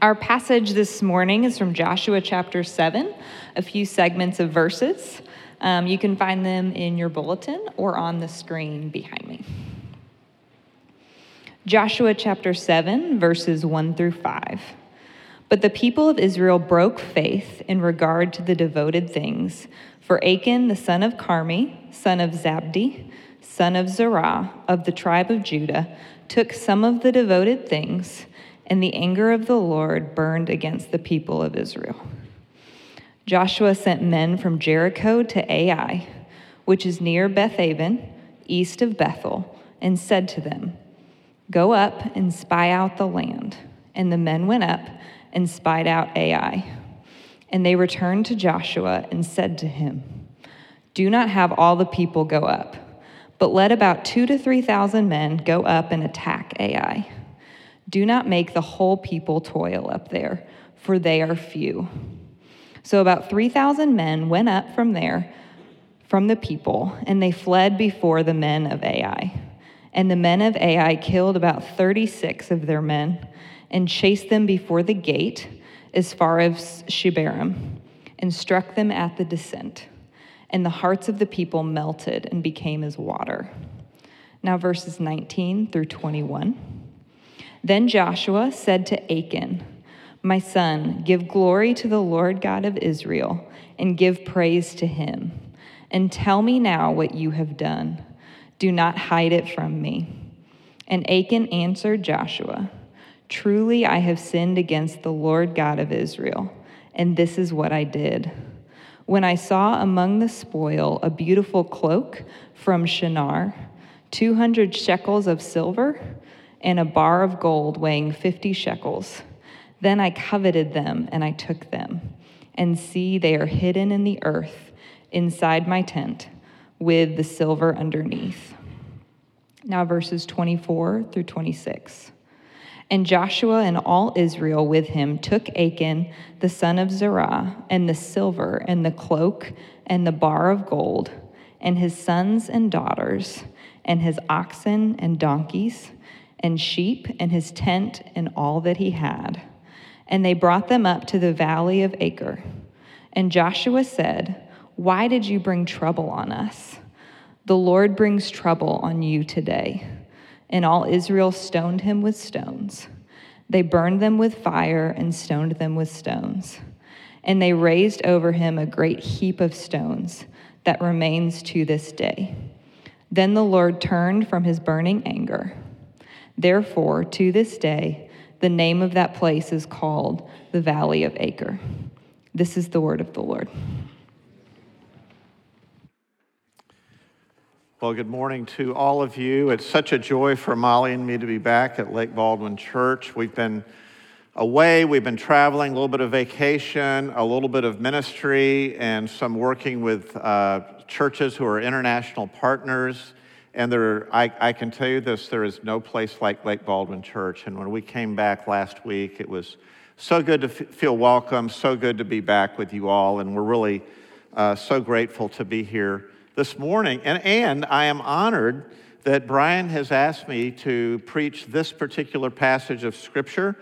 Our passage this morning is from Joshua chapter 7, a few segments of verses. Um, you can find them in your bulletin or on the screen behind me. Joshua chapter 7, verses 1 through 5. But the people of Israel broke faith in regard to the devoted things. For Achan, the son of Carmi, son of Zabdi, son of Zerah, of the tribe of Judah, took some of the devoted things, and the anger of the Lord burned against the people of Israel. Joshua sent men from Jericho to Ai, which is near Bethaven, east of Bethel, and said to them, Go up and spy out the land. And the men went up and spied out Ai. And they returned to Joshua and said to him, Do not have all the people go up, but let about two to three thousand men go up and attack Ai. Do not make the whole people toil up there, for they are few. So about 3,000 men went up from there, from the people, and they fled before the men of Ai. And the men of Ai killed about 36 of their men and chased them before the gate as far as Shebarim, and struck them at the descent. And the hearts of the people melted and became as water. Now, verses 19 through 21. Then Joshua said to Achan, My son, give glory to the Lord God of Israel, and give praise to him. And tell me now what you have done. Do not hide it from me. And Achan answered Joshua, Truly, I have sinned against the Lord God of Israel, and this is what I did. When I saw among the spoil a beautiful cloak from Shinar, 200 shekels of silver, and a bar of gold weighing 50 shekels, then I coveted them and I took them. And see, they are hidden in the earth inside my tent with the silver underneath. Now, verses 24 through 26. And Joshua and all Israel with him took Achan, the son of Zerah, and the silver, and the cloak, and the bar of gold, and his sons and daughters, and his oxen and donkeys, and sheep, and his tent, and all that he had. And they brought them up to the valley of Achor. And Joshua said, Why did you bring trouble on us? The Lord brings trouble on you today and all Israel stoned him with stones. They burned them with fire and stoned them with stones. And they raised over him a great heap of stones that remains to this day. Then the Lord turned from his burning anger. Therefore, to this day, the name of that place is called the Valley of Achor. This is the word of the Lord. Well, good morning to all of you. It's such a joy for Molly and me to be back at Lake Baldwin Church. We've been away, we've been traveling, a little bit of vacation, a little bit of ministry, and some working with uh, churches who are international partners. And there, I, I can tell you this there is no place like Lake Baldwin Church. And when we came back last week, it was so good to f- feel welcome, so good to be back with you all. And we're really uh, so grateful to be here this morning. And, and I am honored that Brian has asked me to preach this particular passage of Scripture.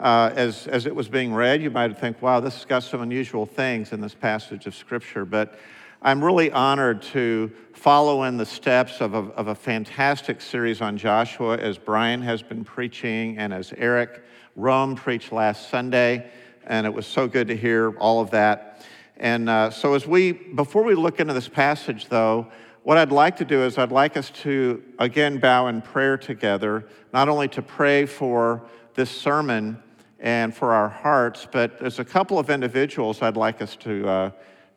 Uh, as, as it was being read, you might think, wow, this has got some unusual things in this passage of Scripture. But I'm really honored to follow in the steps of a, of a fantastic series on Joshua as Brian has been preaching and as Eric Rome preached last Sunday. And it was so good to hear all of that. And uh, so, as we, before we look into this passage, though, what I'd like to do is I'd like us to again bow in prayer together, not only to pray for this sermon and for our hearts, but there's a couple of individuals I'd like us to uh,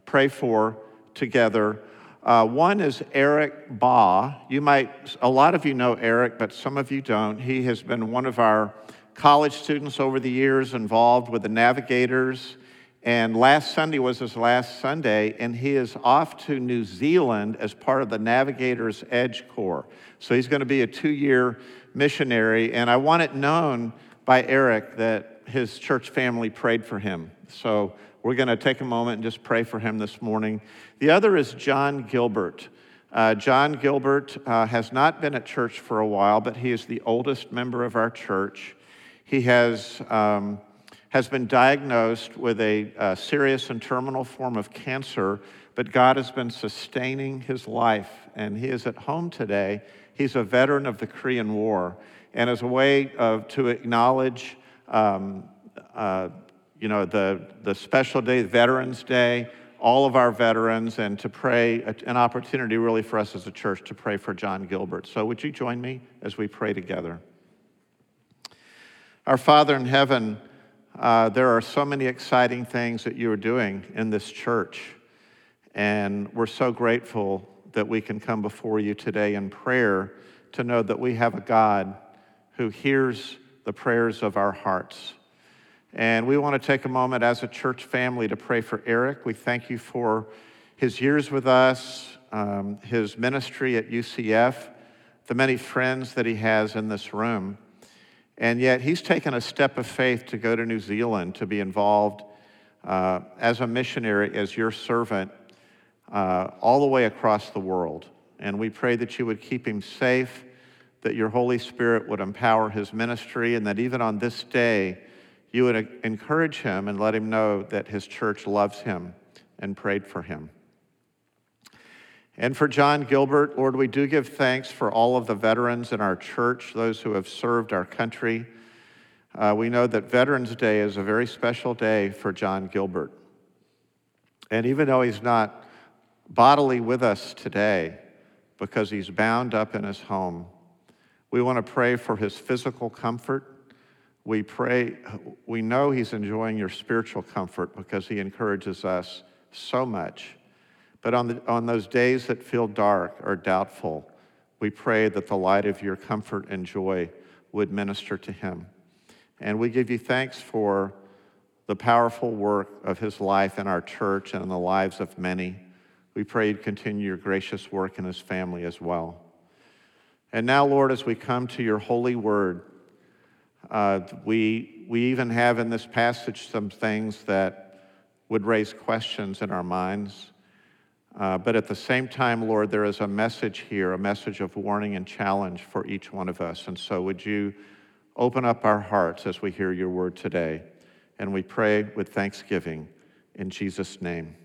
pray for together. Uh, one is Eric Baugh. You might, a lot of you know Eric, but some of you don't. He has been one of our college students over the years involved with the Navigators and last Sunday was his last Sunday, and he is off to New Zealand as part of the Navigators Edge Corps. So he's going to be a two year missionary. And I want it known by Eric that his church family prayed for him. So we're going to take a moment and just pray for him this morning. The other is John Gilbert. Uh, John Gilbert uh, has not been at church for a while, but he is the oldest member of our church. He has. Um, has been diagnosed with a, a serious and terminal form of cancer, but God has been sustaining his life, and he is at home today. He's a veteran of the Korean War, and as a way of, to acknowledge, um, uh, you know, the, the special day, Veterans Day, all of our veterans, and to pray, an opportunity really for us as a church to pray for John Gilbert. So, would you join me as we pray together? Our Father in heaven, uh, there are so many exciting things that you are doing in this church. And we're so grateful that we can come before you today in prayer to know that we have a God who hears the prayers of our hearts. And we want to take a moment as a church family to pray for Eric. We thank you for his years with us, um, his ministry at UCF, the many friends that he has in this room. And yet, he's taken a step of faith to go to New Zealand to be involved uh, as a missionary, as your servant, uh, all the way across the world. And we pray that you would keep him safe, that your Holy Spirit would empower his ministry, and that even on this day, you would encourage him and let him know that his church loves him and prayed for him. And for John Gilbert, Lord, we do give thanks for all of the veterans in our church, those who have served our country. Uh, we know that Veterans Day is a very special day for John Gilbert. And even though he's not bodily with us today because he's bound up in his home, we want to pray for his physical comfort. We pray, we know he's enjoying your spiritual comfort because he encourages us so much. But on, the, on those days that feel dark or doubtful, we pray that the light of your comfort and joy would minister to him. And we give you thanks for the powerful work of his life in our church and in the lives of many. We pray you'd continue your gracious work in his family as well. And now, Lord, as we come to your holy word, uh, we, we even have in this passage some things that would raise questions in our minds. Uh, but at the same time, Lord, there is a message here, a message of warning and challenge for each one of us. And so, would you open up our hearts as we hear your word today? And we pray with thanksgiving in Jesus' name.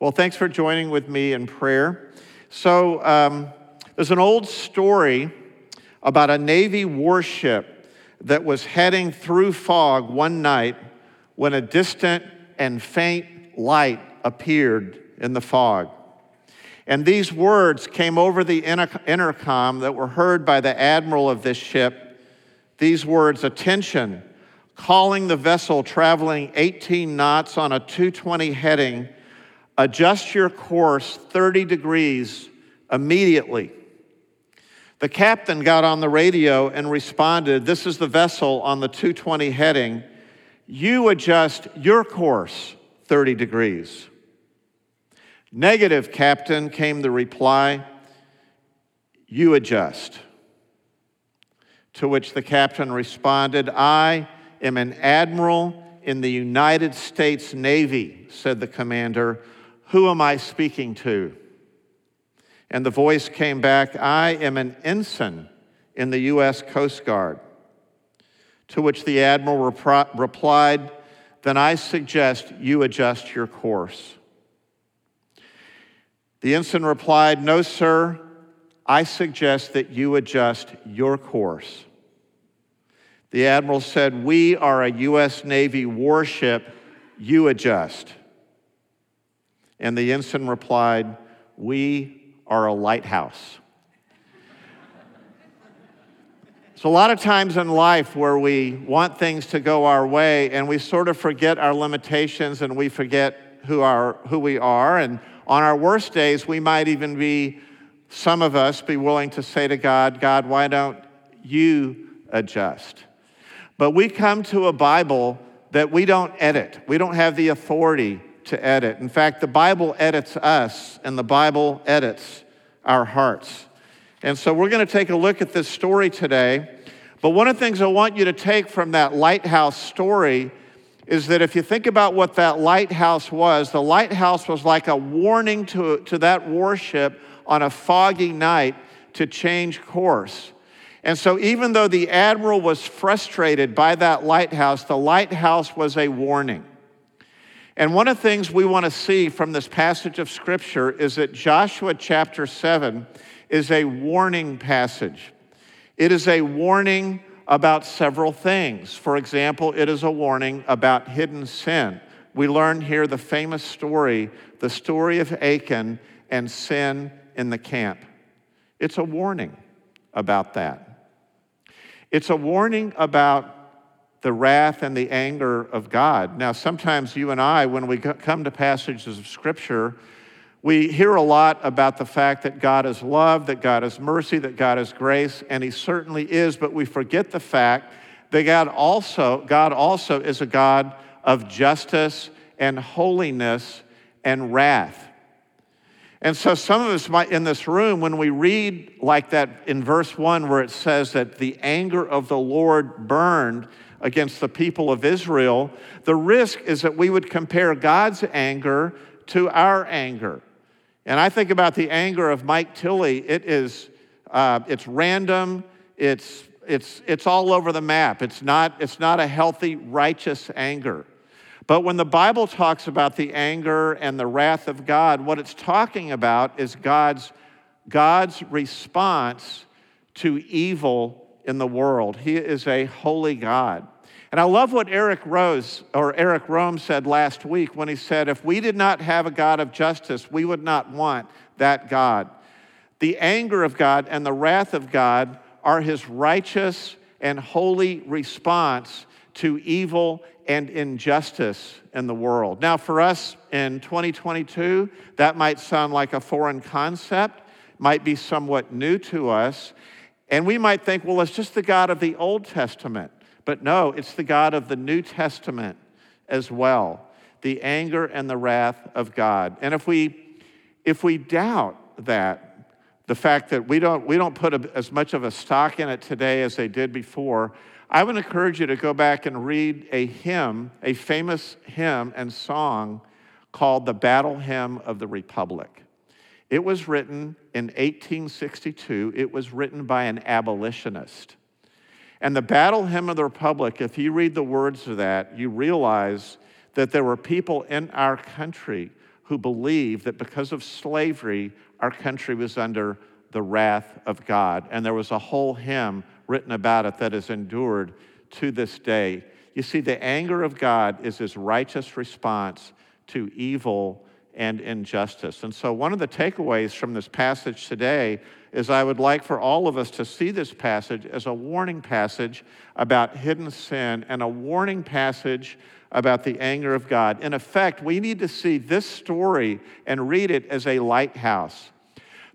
Well, thanks for joining with me in prayer. So, um, there's an old story about a Navy warship that was heading through fog one night when a distant and faint light appeared in the fog. And these words came over the intercom that were heard by the admiral of this ship. These words, attention, calling the vessel traveling 18 knots on a 220 heading, adjust your course 30 degrees immediately. The captain got on the radio and responded, This is the vessel on the 220 heading. You adjust your course 30 degrees. Negative, Captain, came the reply. You adjust. To which the captain responded, I am an admiral in the United States Navy, said the commander. Who am I speaking to? And the voice came back, I am an ensign in the U.S. Coast Guard. To which the admiral replied, Then I suggest you adjust your course. The ensign replied, No, sir, I suggest that you adjust your course. The admiral said, We are a U.S. Navy warship, you adjust. And the ensign replied, We are a lighthouse. So, a lot of times in life where we want things to go our way and we sort of forget our limitations and we forget who, are, who we are and on our worst days, we might even be, some of us, be willing to say to God, God, why don't you adjust? But we come to a Bible that we don't edit. We don't have the authority to edit. In fact, the Bible edits us, and the Bible edits our hearts. And so we're going to take a look at this story today. But one of the things I want you to take from that lighthouse story is that if you think about what that lighthouse was, the lighthouse was like a warning to, to that warship on a foggy night to change course. And so, even though the admiral was frustrated by that lighthouse, the lighthouse was a warning. And one of the things we want to see from this passage of Scripture is that Joshua chapter 7 is a warning passage. It is a warning about several things. For example, it is a warning about hidden sin. We learn here the famous story, the story of Achan and sin in the camp. It's a warning about that. It's a warning about the wrath and the anger of God. Now, sometimes you and I, when we come to passages of Scripture, we hear a lot about the fact that God is love, that God is mercy, that God is grace, and He certainly is, but we forget the fact that God also, God also is a God of justice and holiness and wrath. And so, some of us might in this room, when we read like that in verse one, where it says that the anger of the Lord burned against the people of Israel, the risk is that we would compare God's anger to our anger. And I think about the anger of Mike Tilley. It is, uh, it's random. It's, it's, it's all over the map. It's not, it's not a healthy, righteous anger. But when the Bible talks about the anger and the wrath of God, what it's talking about is God's, God's response to evil in the world. He is a holy God. And I love what Eric Rose or Eric Rome said last week when he said, if we did not have a God of justice, we would not want that God. The anger of God and the wrath of God are his righteous and holy response to evil and injustice in the world. Now, for us in 2022, that might sound like a foreign concept, might be somewhat new to us. And we might think, well, it's just the God of the Old Testament. But no, it's the God of the New Testament as well. The anger and the wrath of God. And if we, if we doubt that, the fact that we don't, we don't put a, as much of a stock in it today as they did before, I would encourage you to go back and read a hymn, a famous hymn and song called the Battle Hymn of the Republic. It was written in 1862. It was written by an abolitionist. And the Battle Hymn of the Republic, if you read the words of that, you realize that there were people in our country who believed that because of slavery, our country was under the wrath of God. And there was a whole hymn written about it that has endured to this day. You see, the anger of God is his righteous response to evil and injustice. And so, one of the takeaways from this passage today is I would like for all of us to see this passage as a warning passage about hidden sin and a warning passage about the anger of God. In effect, we need to see this story and read it as a lighthouse.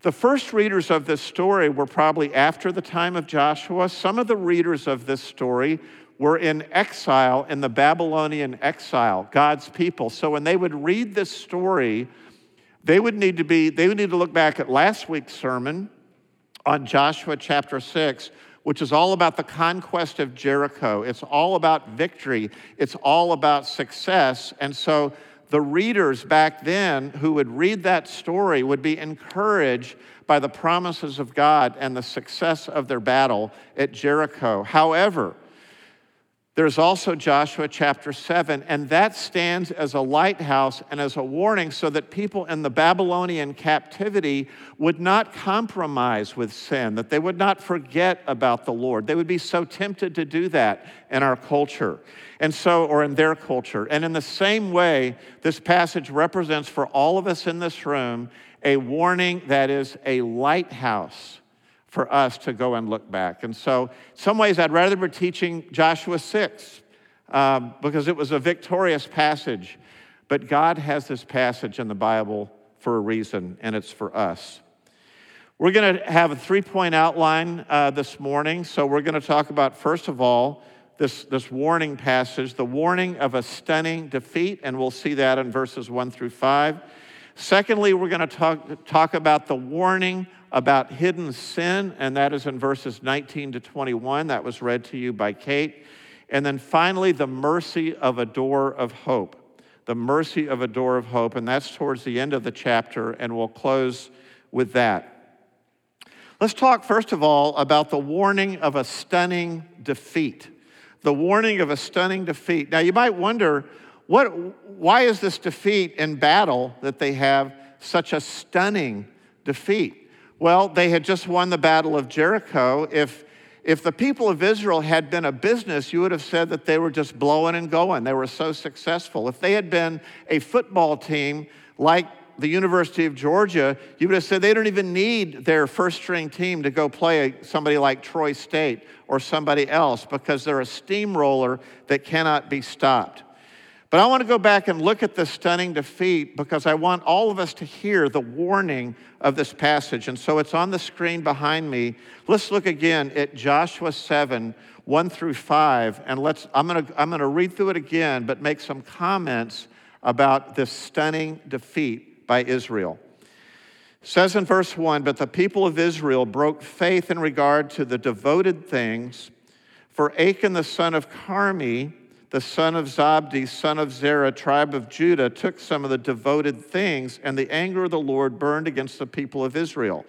The first readers of this story were probably after the time of Joshua. Some of the readers of this story were in exile in the Babylonian exile, God's people. So when they would read this story, they would need to be they would need to look back at last week's sermon on Joshua chapter 6 which is all about the conquest of Jericho. It's all about victory. It's all about success. And so the readers back then who would read that story would be encouraged by the promises of God and the success of their battle at Jericho. However, there's also Joshua chapter 7, and that stands as a lighthouse and as a warning so that people in the Babylonian captivity would not compromise with sin, that they would not forget about the Lord. They would be so tempted to do that in our culture, and so, or in their culture. And in the same way, this passage represents for all of us in this room a warning that is a lighthouse for us to go and look back. And so, some ways, I'd rather be teaching Joshua 6 um, because it was a victorious passage. But God has this passage in the Bible for a reason, and it's for us. We're going to have a three point outline uh, this morning. So, we're going to talk about, first of all, this, this warning passage, the warning of a stunning defeat, and we'll see that in verses one through five. Secondly, we're going to talk, talk about the warning about hidden sin, and that is in verses 19 to 21. That was read to you by Kate. And then finally, the mercy of a door of hope. The mercy of a door of hope, and that's towards the end of the chapter, and we'll close with that. Let's talk, first of all, about the warning of a stunning defeat. The warning of a stunning defeat. Now, you might wonder, what, why is this defeat in battle that they have such a stunning defeat? Well, they had just won the Battle of Jericho. If, if the people of Israel had been a business, you would have said that they were just blowing and going. They were so successful. If they had been a football team like the University of Georgia, you would have said they don't even need their first string team to go play somebody like Troy State or somebody else because they're a steamroller that cannot be stopped. But I want to go back and look at this stunning defeat because I want all of us to hear the warning of this passage. And so it's on the screen behind me. Let's look again at Joshua 7 1 through 5. And let's, I'm going to, I'm going to read through it again, but make some comments about this stunning defeat by Israel. It says in verse 1 But the people of Israel broke faith in regard to the devoted things, for Achan the son of Carmi, the son of Zabdi, son of Zerah, tribe of Judah, took some of the devoted things, and the anger of the Lord burned against the people of Israel.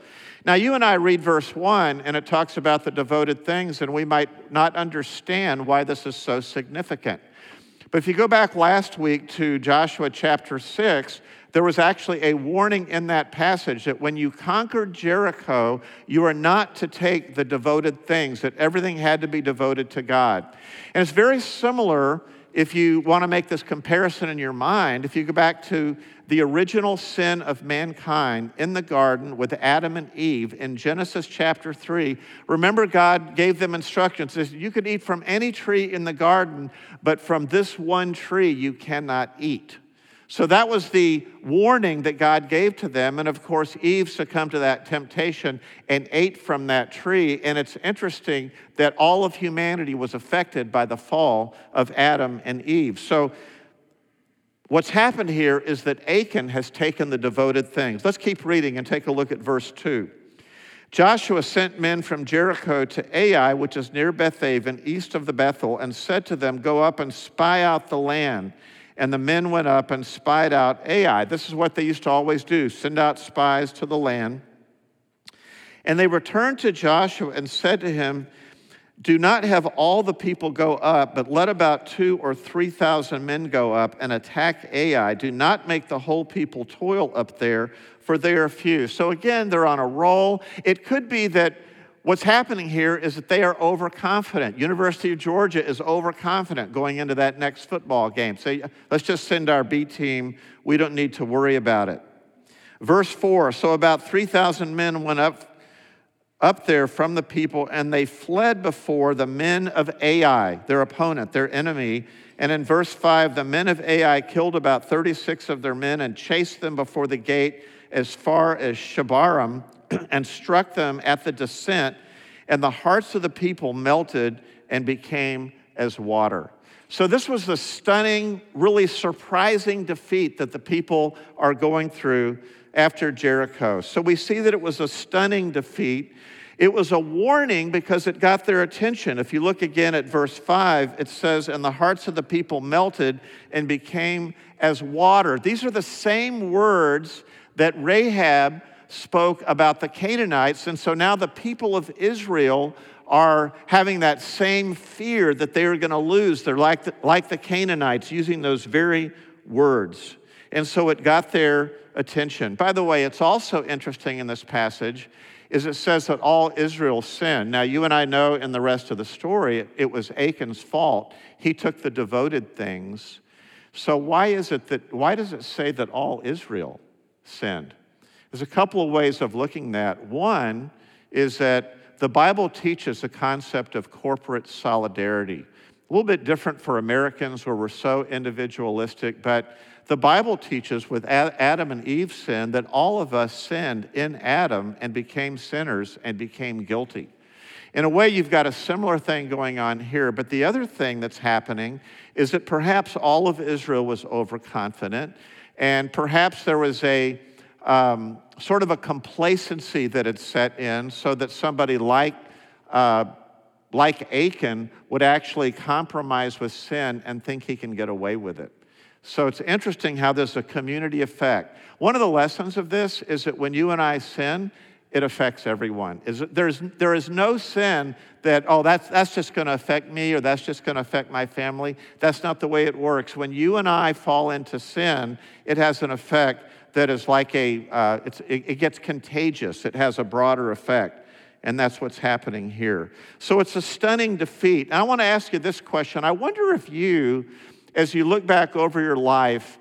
Now, you and I read verse 1, and it talks about the devoted things, and we might not understand why this is so significant. But if you go back last week to Joshua chapter 6, there was actually a warning in that passage that when you conquered Jericho, you are not to take the devoted things, that everything had to be devoted to God. And it's very similar if you want to make this comparison in your mind. If you go back to the original sin of mankind in the garden with Adam and Eve in Genesis chapter 3, remember God gave them instructions. You could eat from any tree in the garden, but from this one tree you cannot eat. So that was the warning that God gave to them. And of course, Eve succumbed to that temptation and ate from that tree. And it's interesting that all of humanity was affected by the fall of Adam and Eve. So what's happened here is that Achan has taken the devoted things. Let's keep reading and take a look at verse 2. Joshua sent men from Jericho to Ai, which is near Bethaven, east of the Bethel, and said to them, Go up and spy out the land. And the men went up and spied out Ai. This is what they used to always do send out spies to the land. And they returned to Joshua and said to him, Do not have all the people go up, but let about two or three thousand men go up and attack Ai. Do not make the whole people toil up there, for they are few. So again, they're on a roll. It could be that What's happening here is that they are overconfident. University of Georgia is overconfident going into that next football game. Say, let's just send our B team. We don't need to worry about it. Verse 4 So about 3,000 men went up, up there from the people, and they fled before the men of Ai, their opponent, their enemy. And in verse 5, the men of Ai killed about 36 of their men and chased them before the gate as far as Shebarim and struck them at the descent, and the hearts of the people melted and became as water. So, this was the stunning, really surprising defeat that the people are going through after Jericho. So, we see that it was a stunning defeat. It was a warning because it got their attention. If you look again at verse 5, it says, And the hearts of the people melted and became as water. These are the same words that Rahab spoke about the Canaanites. And so now the people of Israel are having that same fear that they are going to lose. They're like the, like the Canaanites, using those very words. And so it got their attention. By the way, it's also interesting in this passage is it says that all Israel sinned. Now, you and I know in the rest of the story, it was Achan's fault. He took the devoted things. So why is it that, why does it say that all Israel sinned? There's a couple of ways of looking at that. One is that the Bible teaches the concept of corporate solidarity. A little bit different for Americans where we're so individualistic, but the Bible teaches with Adam and Eve sin that all of us sinned in Adam and became sinners and became guilty. In a way, you've got a similar thing going on here, but the other thing that's happening is that perhaps all of Israel was overconfident, and perhaps there was a um, sort of a complacency that had set in so that somebody like, uh, like Achan would actually compromise with sin and think he can get away with it. So it's interesting how there's a community effect. One of the lessons of this is that when you and I sin, it affects everyone. Is, there's, there is no sin that, oh, that's, that's just going to affect me or that's just going to affect my family. That's not the way it works. When you and I fall into sin, it has an effect that is like a, uh, it, it gets contagious, it has a broader effect. And that's what's happening here. So it's a stunning defeat. And I want to ask you this question I wonder if you, as you look back over your life,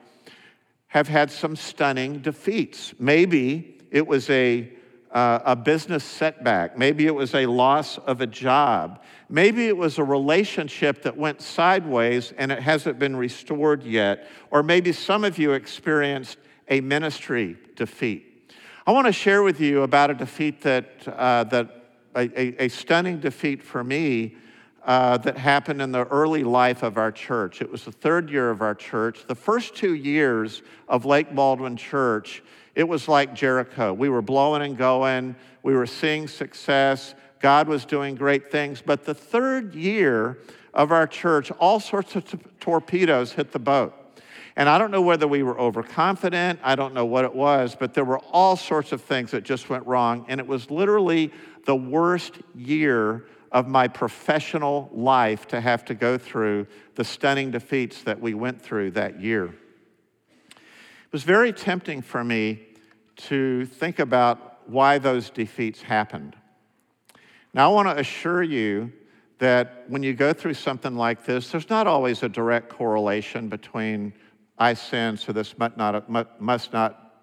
have had some stunning defeats. Maybe it was a uh, a business setback. Maybe it was a loss of a job. Maybe it was a relationship that went sideways and it hasn't been restored yet. Or maybe some of you experienced a ministry defeat. I want to share with you about a defeat that, uh, that a, a, stunning defeat for me uh, that happened in the early life of our church. It was the third year of our church. The first two years of Lake Baldwin Church, it was like Jericho. We were blowing and going, we were seeing success, God was doing great things. But the third year of our church, all sorts of t- torpedoes hit the boat. And I don't know whether we were overconfident, I don't know what it was, but there were all sorts of things that just went wrong. And it was literally the worst year of my professional life to have to go through the stunning defeats that we went through that year It was very tempting for me to think about why those defeats happened. Now, I want to assure you that when you go through something like this, there's not always a direct correlation between I sinned, so this must not, must not,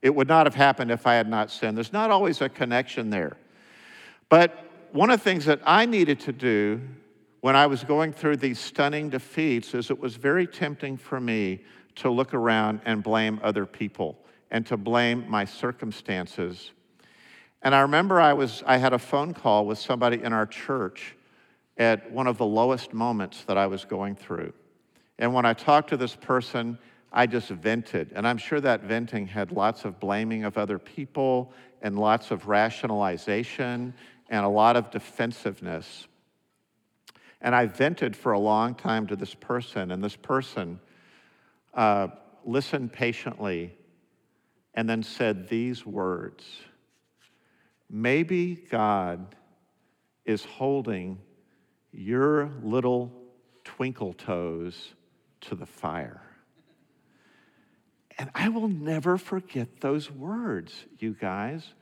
it would not have happened if I had not sinned. There's not always a connection there. But one of the things that I needed to do when I was going through these stunning defeats is it was very tempting for me to look around and blame other people and to blame my circumstances. And I remember I, was, I had a phone call with somebody in our church at one of the lowest moments that I was going through. And when I talked to this person, I just vented. And I'm sure that venting had lots of blaming of other people and lots of rationalization and a lot of defensiveness. And I vented for a long time to this person, and this person uh, listened patiently, and then said these words Maybe God is holding your little twinkle toes to the fire. And I will never forget those words, you guys,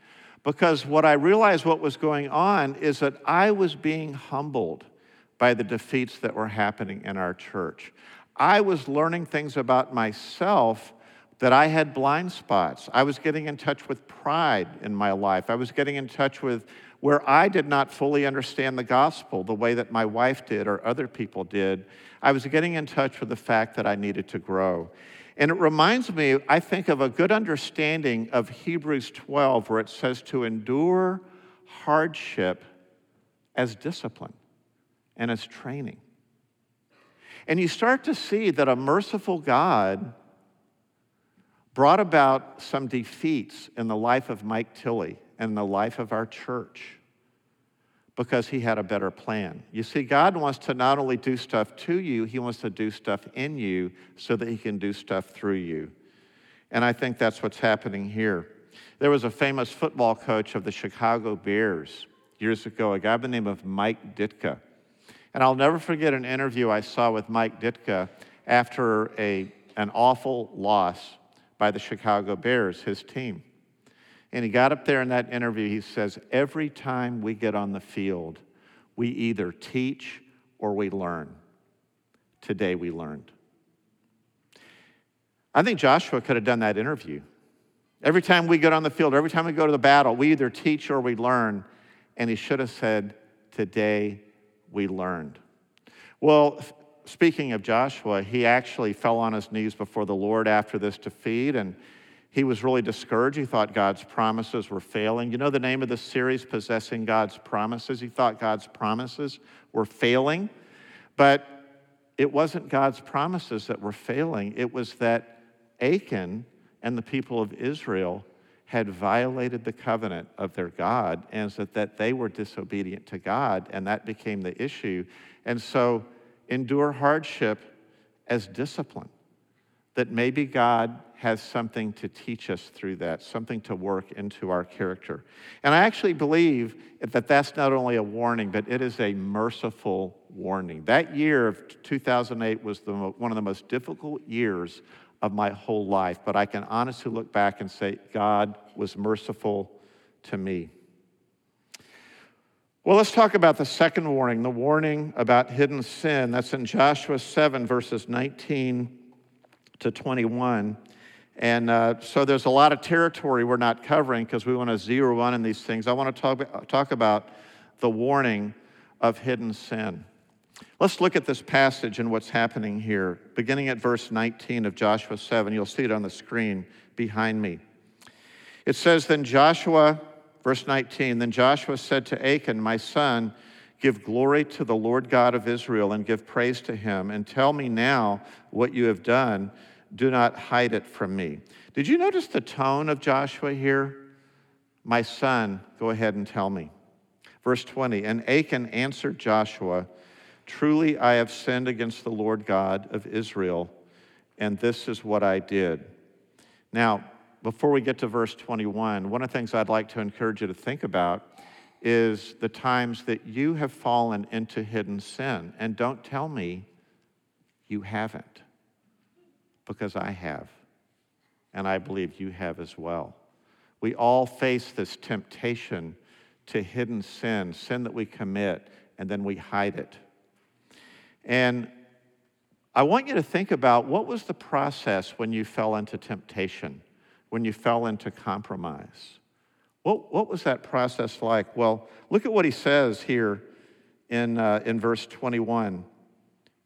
because what I realized what was going on is that I was being humbled by the defeats that were happening in our church. I was learning things about myself that I had blind spots. I was getting in touch with pride in my life. I was getting in touch with where I did not fully understand the gospel the way that my wife did or other people did. I was getting in touch with the fact that I needed to grow. And it reminds me, I think, of a good understanding of Hebrews 12, where it says to endure hardship as discipline and as training. And you start to see that a merciful God brought about some defeats in the life of Mike Tilley and the life of our church because he had a better plan. You see, God wants to not only do stuff to you, he wants to do stuff in you so that he can do stuff through you. And I think that's what's happening here. There was a famous football coach of the Chicago Bears years ago, a guy by the name of Mike Ditka. And I'll never forget an interview I saw with Mike Ditka after a, an awful loss by the Chicago Bears, his team. And he got up there in that interview, he says, Every time we get on the field, we either teach or we learn. Today we learned. I think Joshua could have done that interview. Every time we get on the field, every time we go to the battle, we either teach or we learn. And he should have said, Today we learned. Well, speaking of Joshua, he actually fell on his knees before the Lord after this defeat, and he was really discouraged. He thought God's promises were failing. You know the name of the series, Possessing God's Promises? He thought God's promises were failing, but it wasn't God's promises that were failing. It was that Achan and the people of Israel had violated the covenant of their God and that, that they were disobedient to God, and that became the issue. And so endure hardship as discipline. That maybe God has something to teach us through that, something to work into our character. And I actually believe that that's not only a warning, but it is a merciful warning. That year of 2008 was the, one of the most difficult years of my whole life, but I can honestly look back and say, God was merciful to me. Well, let's talk about the second warning, the warning about hidden sin. That's in Joshua 7, verses 19 to 21. And uh, so there's a lot of territory we're not covering because we want to zero in on these things. I want to talk, talk about the warning of hidden sin. Let's look at this passage and what's happening here. Beginning at verse 19 of Joshua 7, you'll see it on the screen behind me. It says, Then Joshua, verse 19, then Joshua said to Achan, My son, give glory to the Lord God of Israel and give praise to him, and tell me now what you have done do not hide it from me. Did you notice the tone of Joshua here? My son, go ahead and tell me. Verse 20 And Achan answered Joshua, Truly I have sinned against the Lord God of Israel, and this is what I did. Now, before we get to verse 21, one of the things I'd like to encourage you to think about is the times that you have fallen into hidden sin. And don't tell me you haven't because I have, and I believe you have as well. We all face this temptation to hidden sin, sin that we commit, and then we hide it. And I want you to think about what was the process when you fell into temptation, when you fell into compromise? What, what was that process like? Well, look at what he says here in, uh, in verse 21.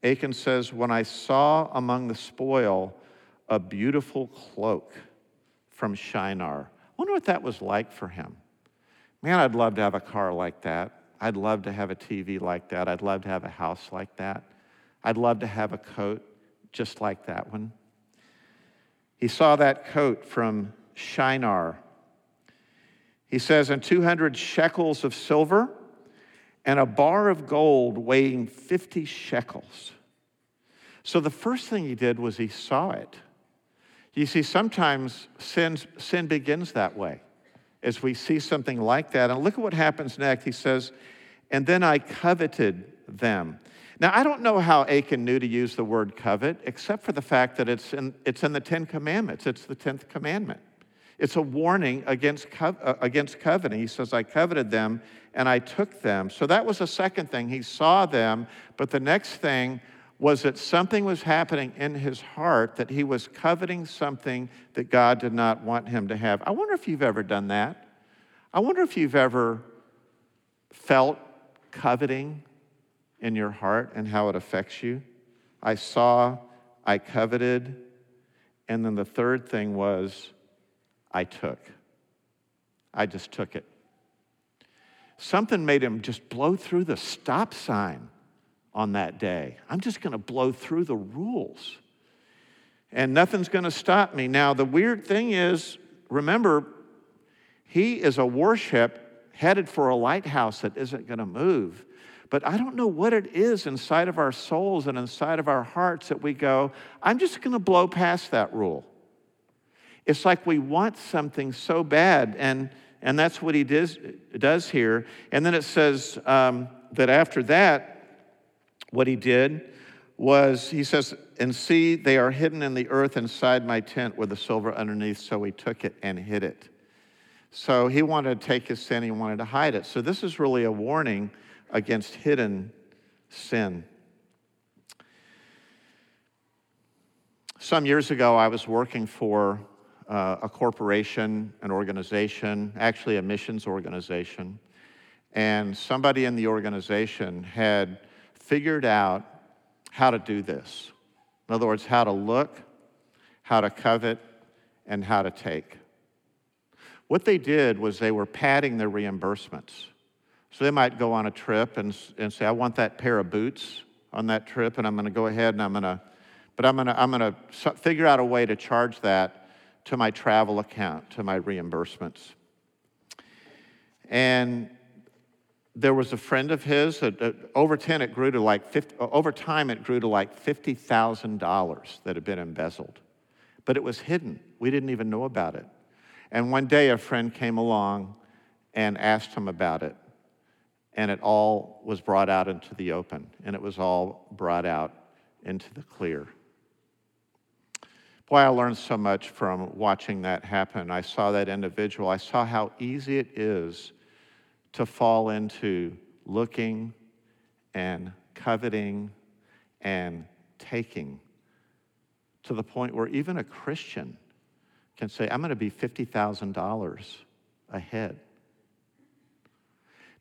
Achan says, When I saw among the spoil a beautiful cloak from Shinar. I wonder what that was like for him. Man, I'd love to have a car like that. I'd love to have a TV like that. I'd love to have a house like that. I'd love to have a coat just like that one. He saw that coat from Shinar. He says, and 200 shekels of silver and a bar of gold weighing 50 shekels. So the first thing he did was he saw it. You see, sometimes sin, sin begins that way as we see something like that. And look at what happens next. He says, And then I coveted them. Now, I don't know how Achan knew to use the word covet, except for the fact that it's in, it's in the Ten Commandments. It's the 10th commandment. It's a warning against, co- uh, against coveting. He says, I coveted them and I took them. So that was the second thing. He saw them, but the next thing was that something was happening in his heart that he was coveting something that God did not want him to have. I wonder if you've ever done that. I wonder if you've ever felt coveting in your heart and how it affects you. I saw, I coveted, and then the third thing was I took. I just took it. Something made him just blow through the stop sign on that day. I'm just going to blow through the rules and nothing's going to stop me. Now, the weird thing is, remember, he is a warship headed for a lighthouse that isn't going to move. But I don't know what it is inside of our souls and inside of our hearts that we go, I'm just going to blow past that rule. It's like we want something so bad, and, and that's what he does, does here. And then it says um, that after that, what he did was, he says, and see, they are hidden in the earth inside my tent with the silver underneath. So he took it and hid it. So he wanted to take his sin, he wanted to hide it. So this is really a warning against hidden sin. Some years ago, I was working for uh, a corporation, an organization, actually a missions organization, and somebody in the organization had figured out how to do this. In other words, how to look, how to covet, and how to take. What they did was they were padding their reimbursements. So they might go on a trip and, and say, I want that pair of boots on that trip, and I'm going to go ahead and I'm going to, but I'm going to, I'm going to figure out a way to charge that to my travel account, to my reimbursements. And there was a friend of his that uh, over 10 it grew to like 50, uh, over time it grew to like $50,000 that had been embezzled but it was hidden. We didn't even know about it. And one day a friend came along and asked him about it. And it all was brought out into the open, and it was all brought out into the clear. Boy, I learned so much from watching that happen. I saw that individual. I saw how easy it is to fall into looking and coveting and taking to the point where even a Christian can say, I'm going to be $50,000 ahead.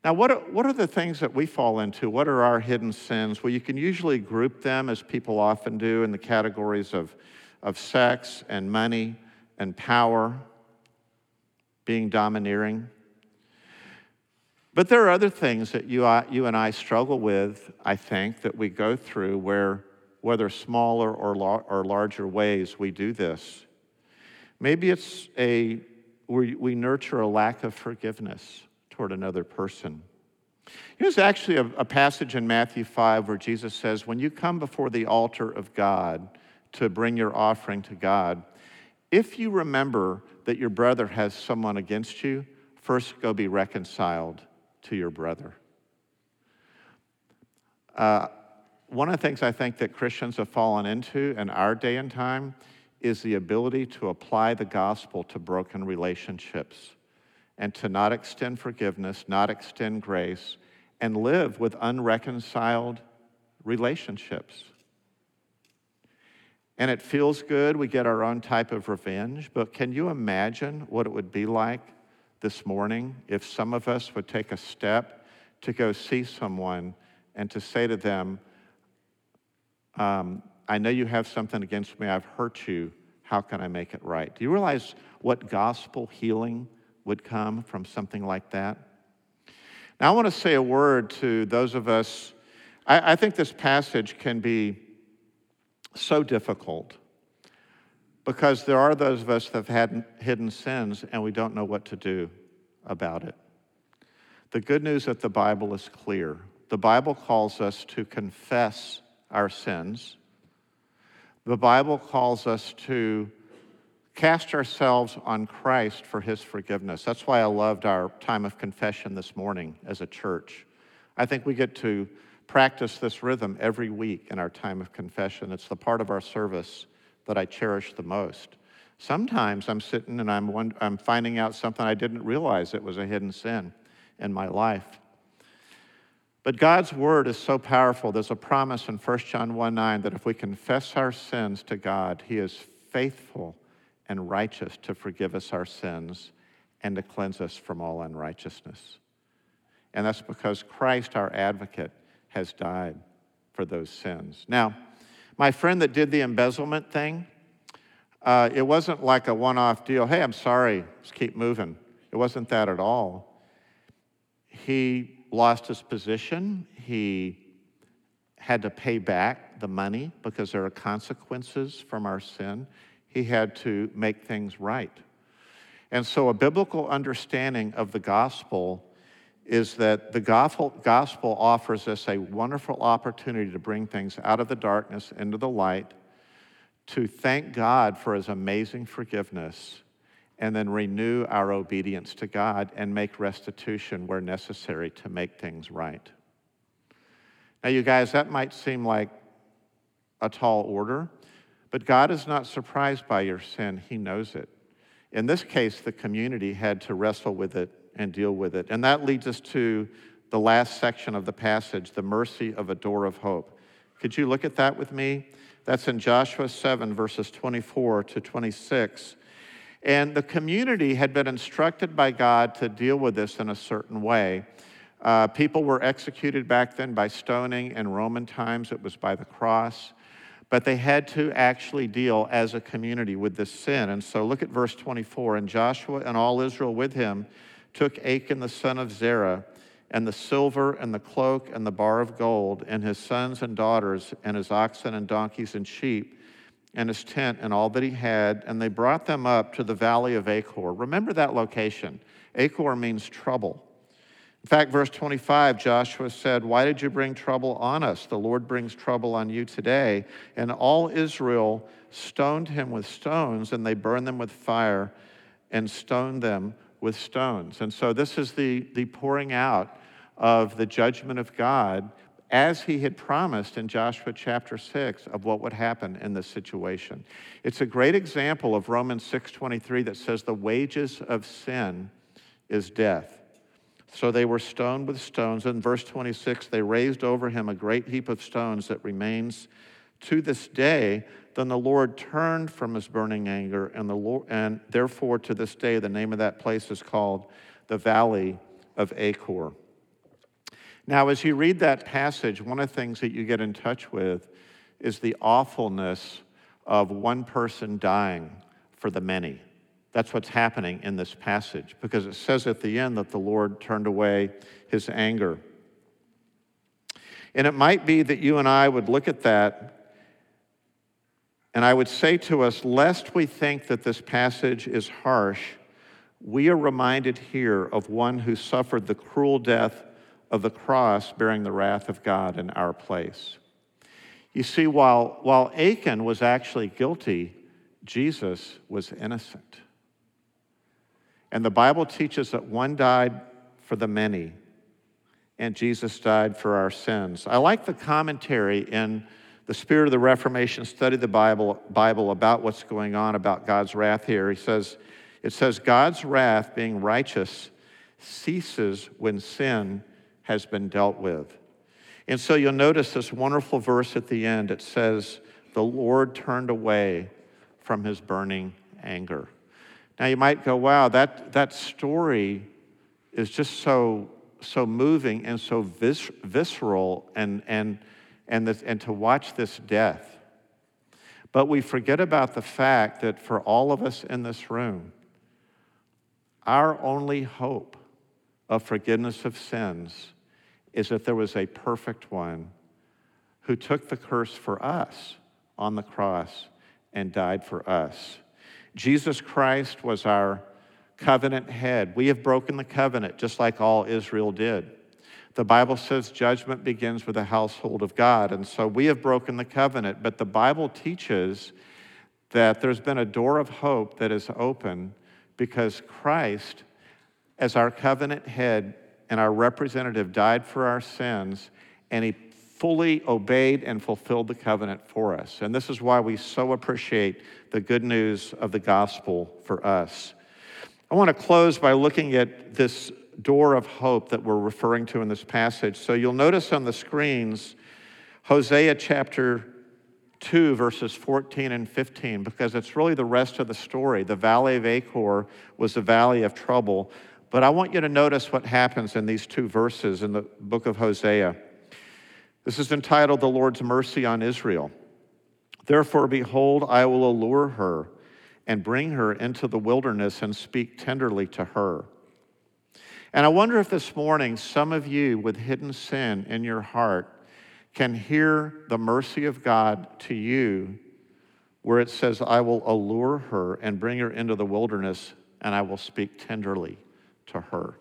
Now, what are, what are the things that we fall into? What are our hidden sins? Well, you can usually group them, as people often do, in the categories of, of sex and money and power, being domineering. But there are other things that you, uh, you and I struggle with, I think, that we go through where, whether smaller or, or larger ways, we do this. Maybe it's a, we, we nurture a lack of forgiveness toward another person. Here's actually a, a passage in Matthew 5 where Jesus says, When you come before the altar of God to bring your offering to God, if you remember that your brother has someone against you, first go be reconciled to your brother. Uh, one of the things I think that Christians have fallen into in our day and time is the ability to apply the gospel to broken relationships and to not extend forgiveness, not extend grace, and live with unreconciled relationships. And it feels good. We get our own type of revenge. But can you imagine what it would be like this morning if some of us would take a step to go see someone and to say to them, um, I know you have something against me, I've hurt you, how can I make it right? Do you realize what gospel healing would come from something like that? Now, I want to say a word to those of us. I, I think this passage can be so difficult because there are those of us that have had hidden sins and we don't know what to do about it. The good news that the Bible is clear. The Bible calls us to confess our sins. The Bible calls us to cast ourselves on Christ for his forgiveness. That's why I loved our time of confession this morning as a church. I think we get to practice this rhythm every week in our time of confession. It's the part of our service that I cherish the most. Sometimes I'm sitting and I'm, I'm finding out something I didn't realize it was a hidden sin in my life. But God's word is so powerful. There's a promise in 1 John 1 9 that if we confess our sins to God, He is faithful and righteous to forgive us our sins and to cleanse us from all unrighteousness. And that's because Christ, our advocate, has died for those sins. Now, my friend that did the embezzlement thing, uh, it wasn't like a one off deal. Hey, I'm sorry, let's keep moving. It wasn't that at all. He lost his position. He had to pay back the money because there are consequences from our sin. He had to make things right. And so, a biblical understanding of the gospel is that the gospel offers us a wonderful opportunity to bring things out of the darkness into the light, to thank God for his amazing forgiveness, and then renew our obedience to God and make restitution where necessary to make things right. Now, you guys, that might seem like a tall order, but God is not surprised by your sin, He knows it. In this case, the community had to wrestle with it and deal with it. And that leads us to the last section of the passage, the mercy of a door of hope. Could you look at that with me? That's in Joshua 7, verses 24 to 26. And the community had been instructed by God to deal with this in a certain way. Uh, people were executed back then by stoning. In Roman times, it was by the cross. But they had to actually deal as a community with this sin. And so look at verse 24. And Joshua and all Israel with him took Achan the son of Zerah, and the silver and the cloak and the bar of gold, and his sons and daughters, and his oxen and donkeys and sheep, and his tent and all that he had, and they brought them up to the valley of Achor. Remember that location. Achor means trouble. In fact, verse 25, Joshua said, Why did you bring trouble on us? The Lord brings trouble on you today. And all Israel stoned him with stones, and they burned them with fire and stoned them with stones. And so this is the, the pouring out of the judgment of God as he had promised in Joshua chapter 6 of what would happen in this situation. It's a great example of Romans 6:23 that says the wages of sin is death. So they were stoned with stones. In verse 26, they raised over him a great heap of stones that remains to this day. Then the Lord turned from his burning anger, and, the Lord, and therefore to this day the name of that place is called the Valley of Achor. Now, as you read that passage, one of the things that you get in touch with is the awfulness of one person dying for the many. That's what's happening in this passage because it says at the end that the Lord turned away his anger. And it might be that you and I would look at that and I would say to us, lest we think that this passage is harsh, we are reminded here of one who suffered the cruel death of the cross bearing the wrath of God in our place. You see, while, while Achan was actually guilty, Jesus was innocent. And the Bible teaches that one died for the many, and Jesus died for our sins. I like the commentary in the Spirit of the Reformation study the Bible, Bible about what's going on about God's wrath here. He says, it says, God's wrath, being righteous, ceases when sin has been dealt with. And so you'll notice this wonderful verse at the end. It says, The Lord turned away from his burning anger. Now you might go, wow, that, that story is just so, so moving and so vis- visceral and, and, and, this, and to watch this death. But we forget about the fact that for all of us in this room, our only hope of forgiveness of sins is that there was a perfect one who took the curse for us on the cross and died for us. Jesus Christ was our covenant head. We have broken the covenant just like all Israel did. The Bible says judgment begins with the household of God. And so we have broken the covenant. But the Bible teaches that there's been a door of hope that is open because Christ, as our covenant head and our representative, died for our sins and he fully obeyed and fulfilled the covenant for us. And this is why we so appreciate the good news of the gospel for us. I want to close by looking at this door of hope that we're referring to in this passage. So you'll notice on the screens Hosea chapter 2, verses 14 and 15, because it's really the rest of the story. The valley of Achor was the valley of trouble. But I want you to notice what happens in these two verses in the book of Hosea. This is entitled The Lord's Mercy on Israel. Therefore, behold, I will allure her and bring her into the wilderness and speak tenderly to her. And I wonder if this morning some of you with hidden sin in your heart can hear the mercy of God to you, where it says, I will allure her and bring her into the wilderness, and I will speak tenderly to her.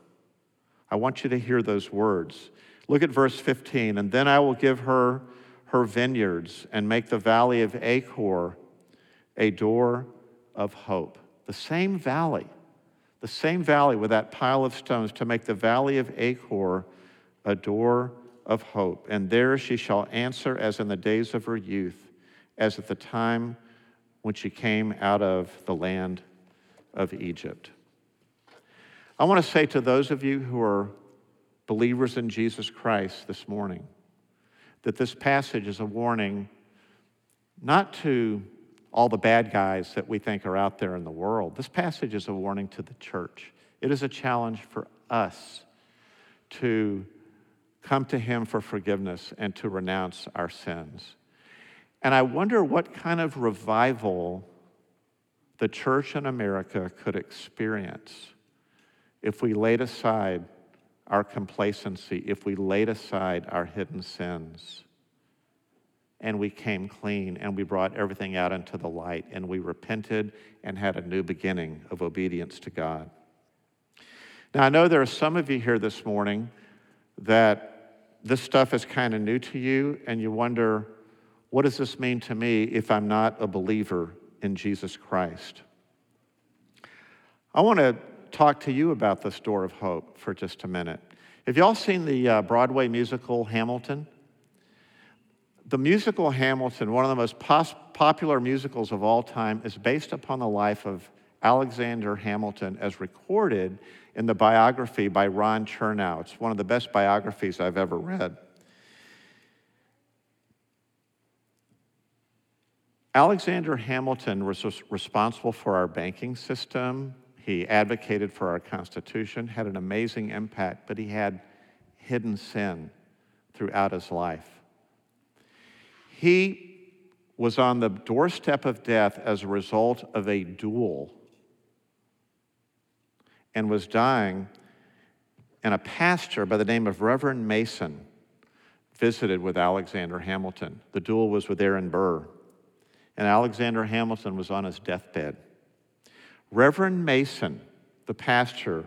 I want you to hear those words. Look at verse 15. And then I will give her her vineyards and make the valley of Achor a door of hope. The same valley, the same valley with that pile of stones, to make the valley of Achor a door of hope. And there she shall answer as in the days of her youth, as at the time when she came out of the land of Egypt. I want to say to those of you who are believers in Jesus Christ this morning that this passage is a warning not to all the bad guys that we think are out there in the world. This passage is a warning to the church. It is a challenge for us to come to Him for forgiveness and to renounce our sins. And I wonder what kind of revival the church in America could experience if we laid aside our complacency, if we laid aside our hidden sins and we came clean and we brought everything out into the light and we repented and had a new beginning of obedience to God. Now, I know there are some of you here this morning that this stuff is kind of new to you, and you wonder, what does this mean to me if I'm not a believer in Jesus Christ? I want to talk to you about this door of hope for just a minute. Have y'all seen the uh, Broadway musical Hamilton? The musical Hamilton, one of the most pos- popular musicals of all time, is based upon the life of Alexander Hamilton as recorded in the biography by Ron Chernow. It's one of the best biographies I've ever read. Alexander Hamilton was responsible for our banking system. He advocated for our Constitution, had an amazing impact, but he had hidden sin throughout his life. He was on the doorstep of death as a result of a duel and was dying. And a pastor by the name of Reverend Mason visited with Alexander Hamilton. The duel was with Aaron Burr. And Alexander Hamilton was on his deathbed. Reverend Mason, the pastor,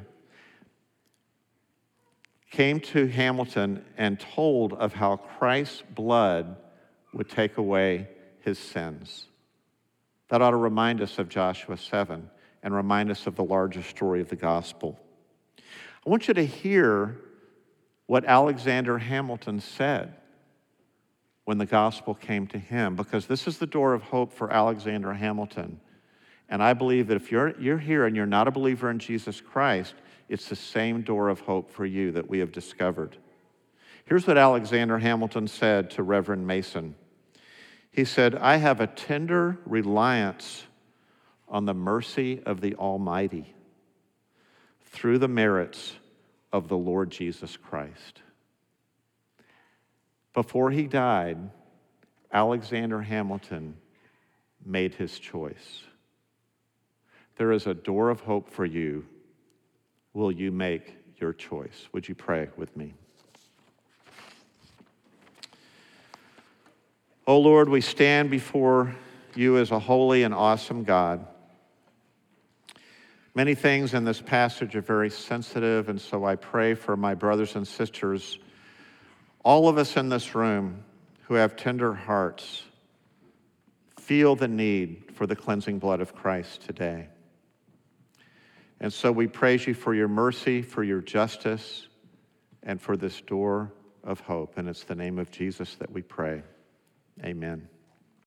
came to Hamilton and told of how Christ's blood would take away his sins. That ought to remind us of Joshua 7 and remind us of the larger story of the gospel. I want you to hear what Alexander Hamilton said when the gospel came to him, because this is the door of hope for Alexander Hamilton. And I believe that if you're, you're here and you're not a believer in Jesus Christ, it's the same door of hope for you that we have discovered. Here's what Alexander Hamilton said to Reverend Mason. He said, I have a tender reliance on the mercy of the Almighty through the merits of the Lord Jesus Christ. Before he died, Alexander Hamilton made his choice. There is a door of hope for you. Will you make your choice? Would you pray with me? Oh Lord, we stand before you as a holy and awesome God. Many things in this passage are very sensitive, and so I pray for my brothers and sisters, all of us in this room who have tender hearts, feel the need for the cleansing blood of Christ today. And so we praise you for your mercy, for your justice, and for this door of hope. And it's the name of Jesus that we pray. Amen.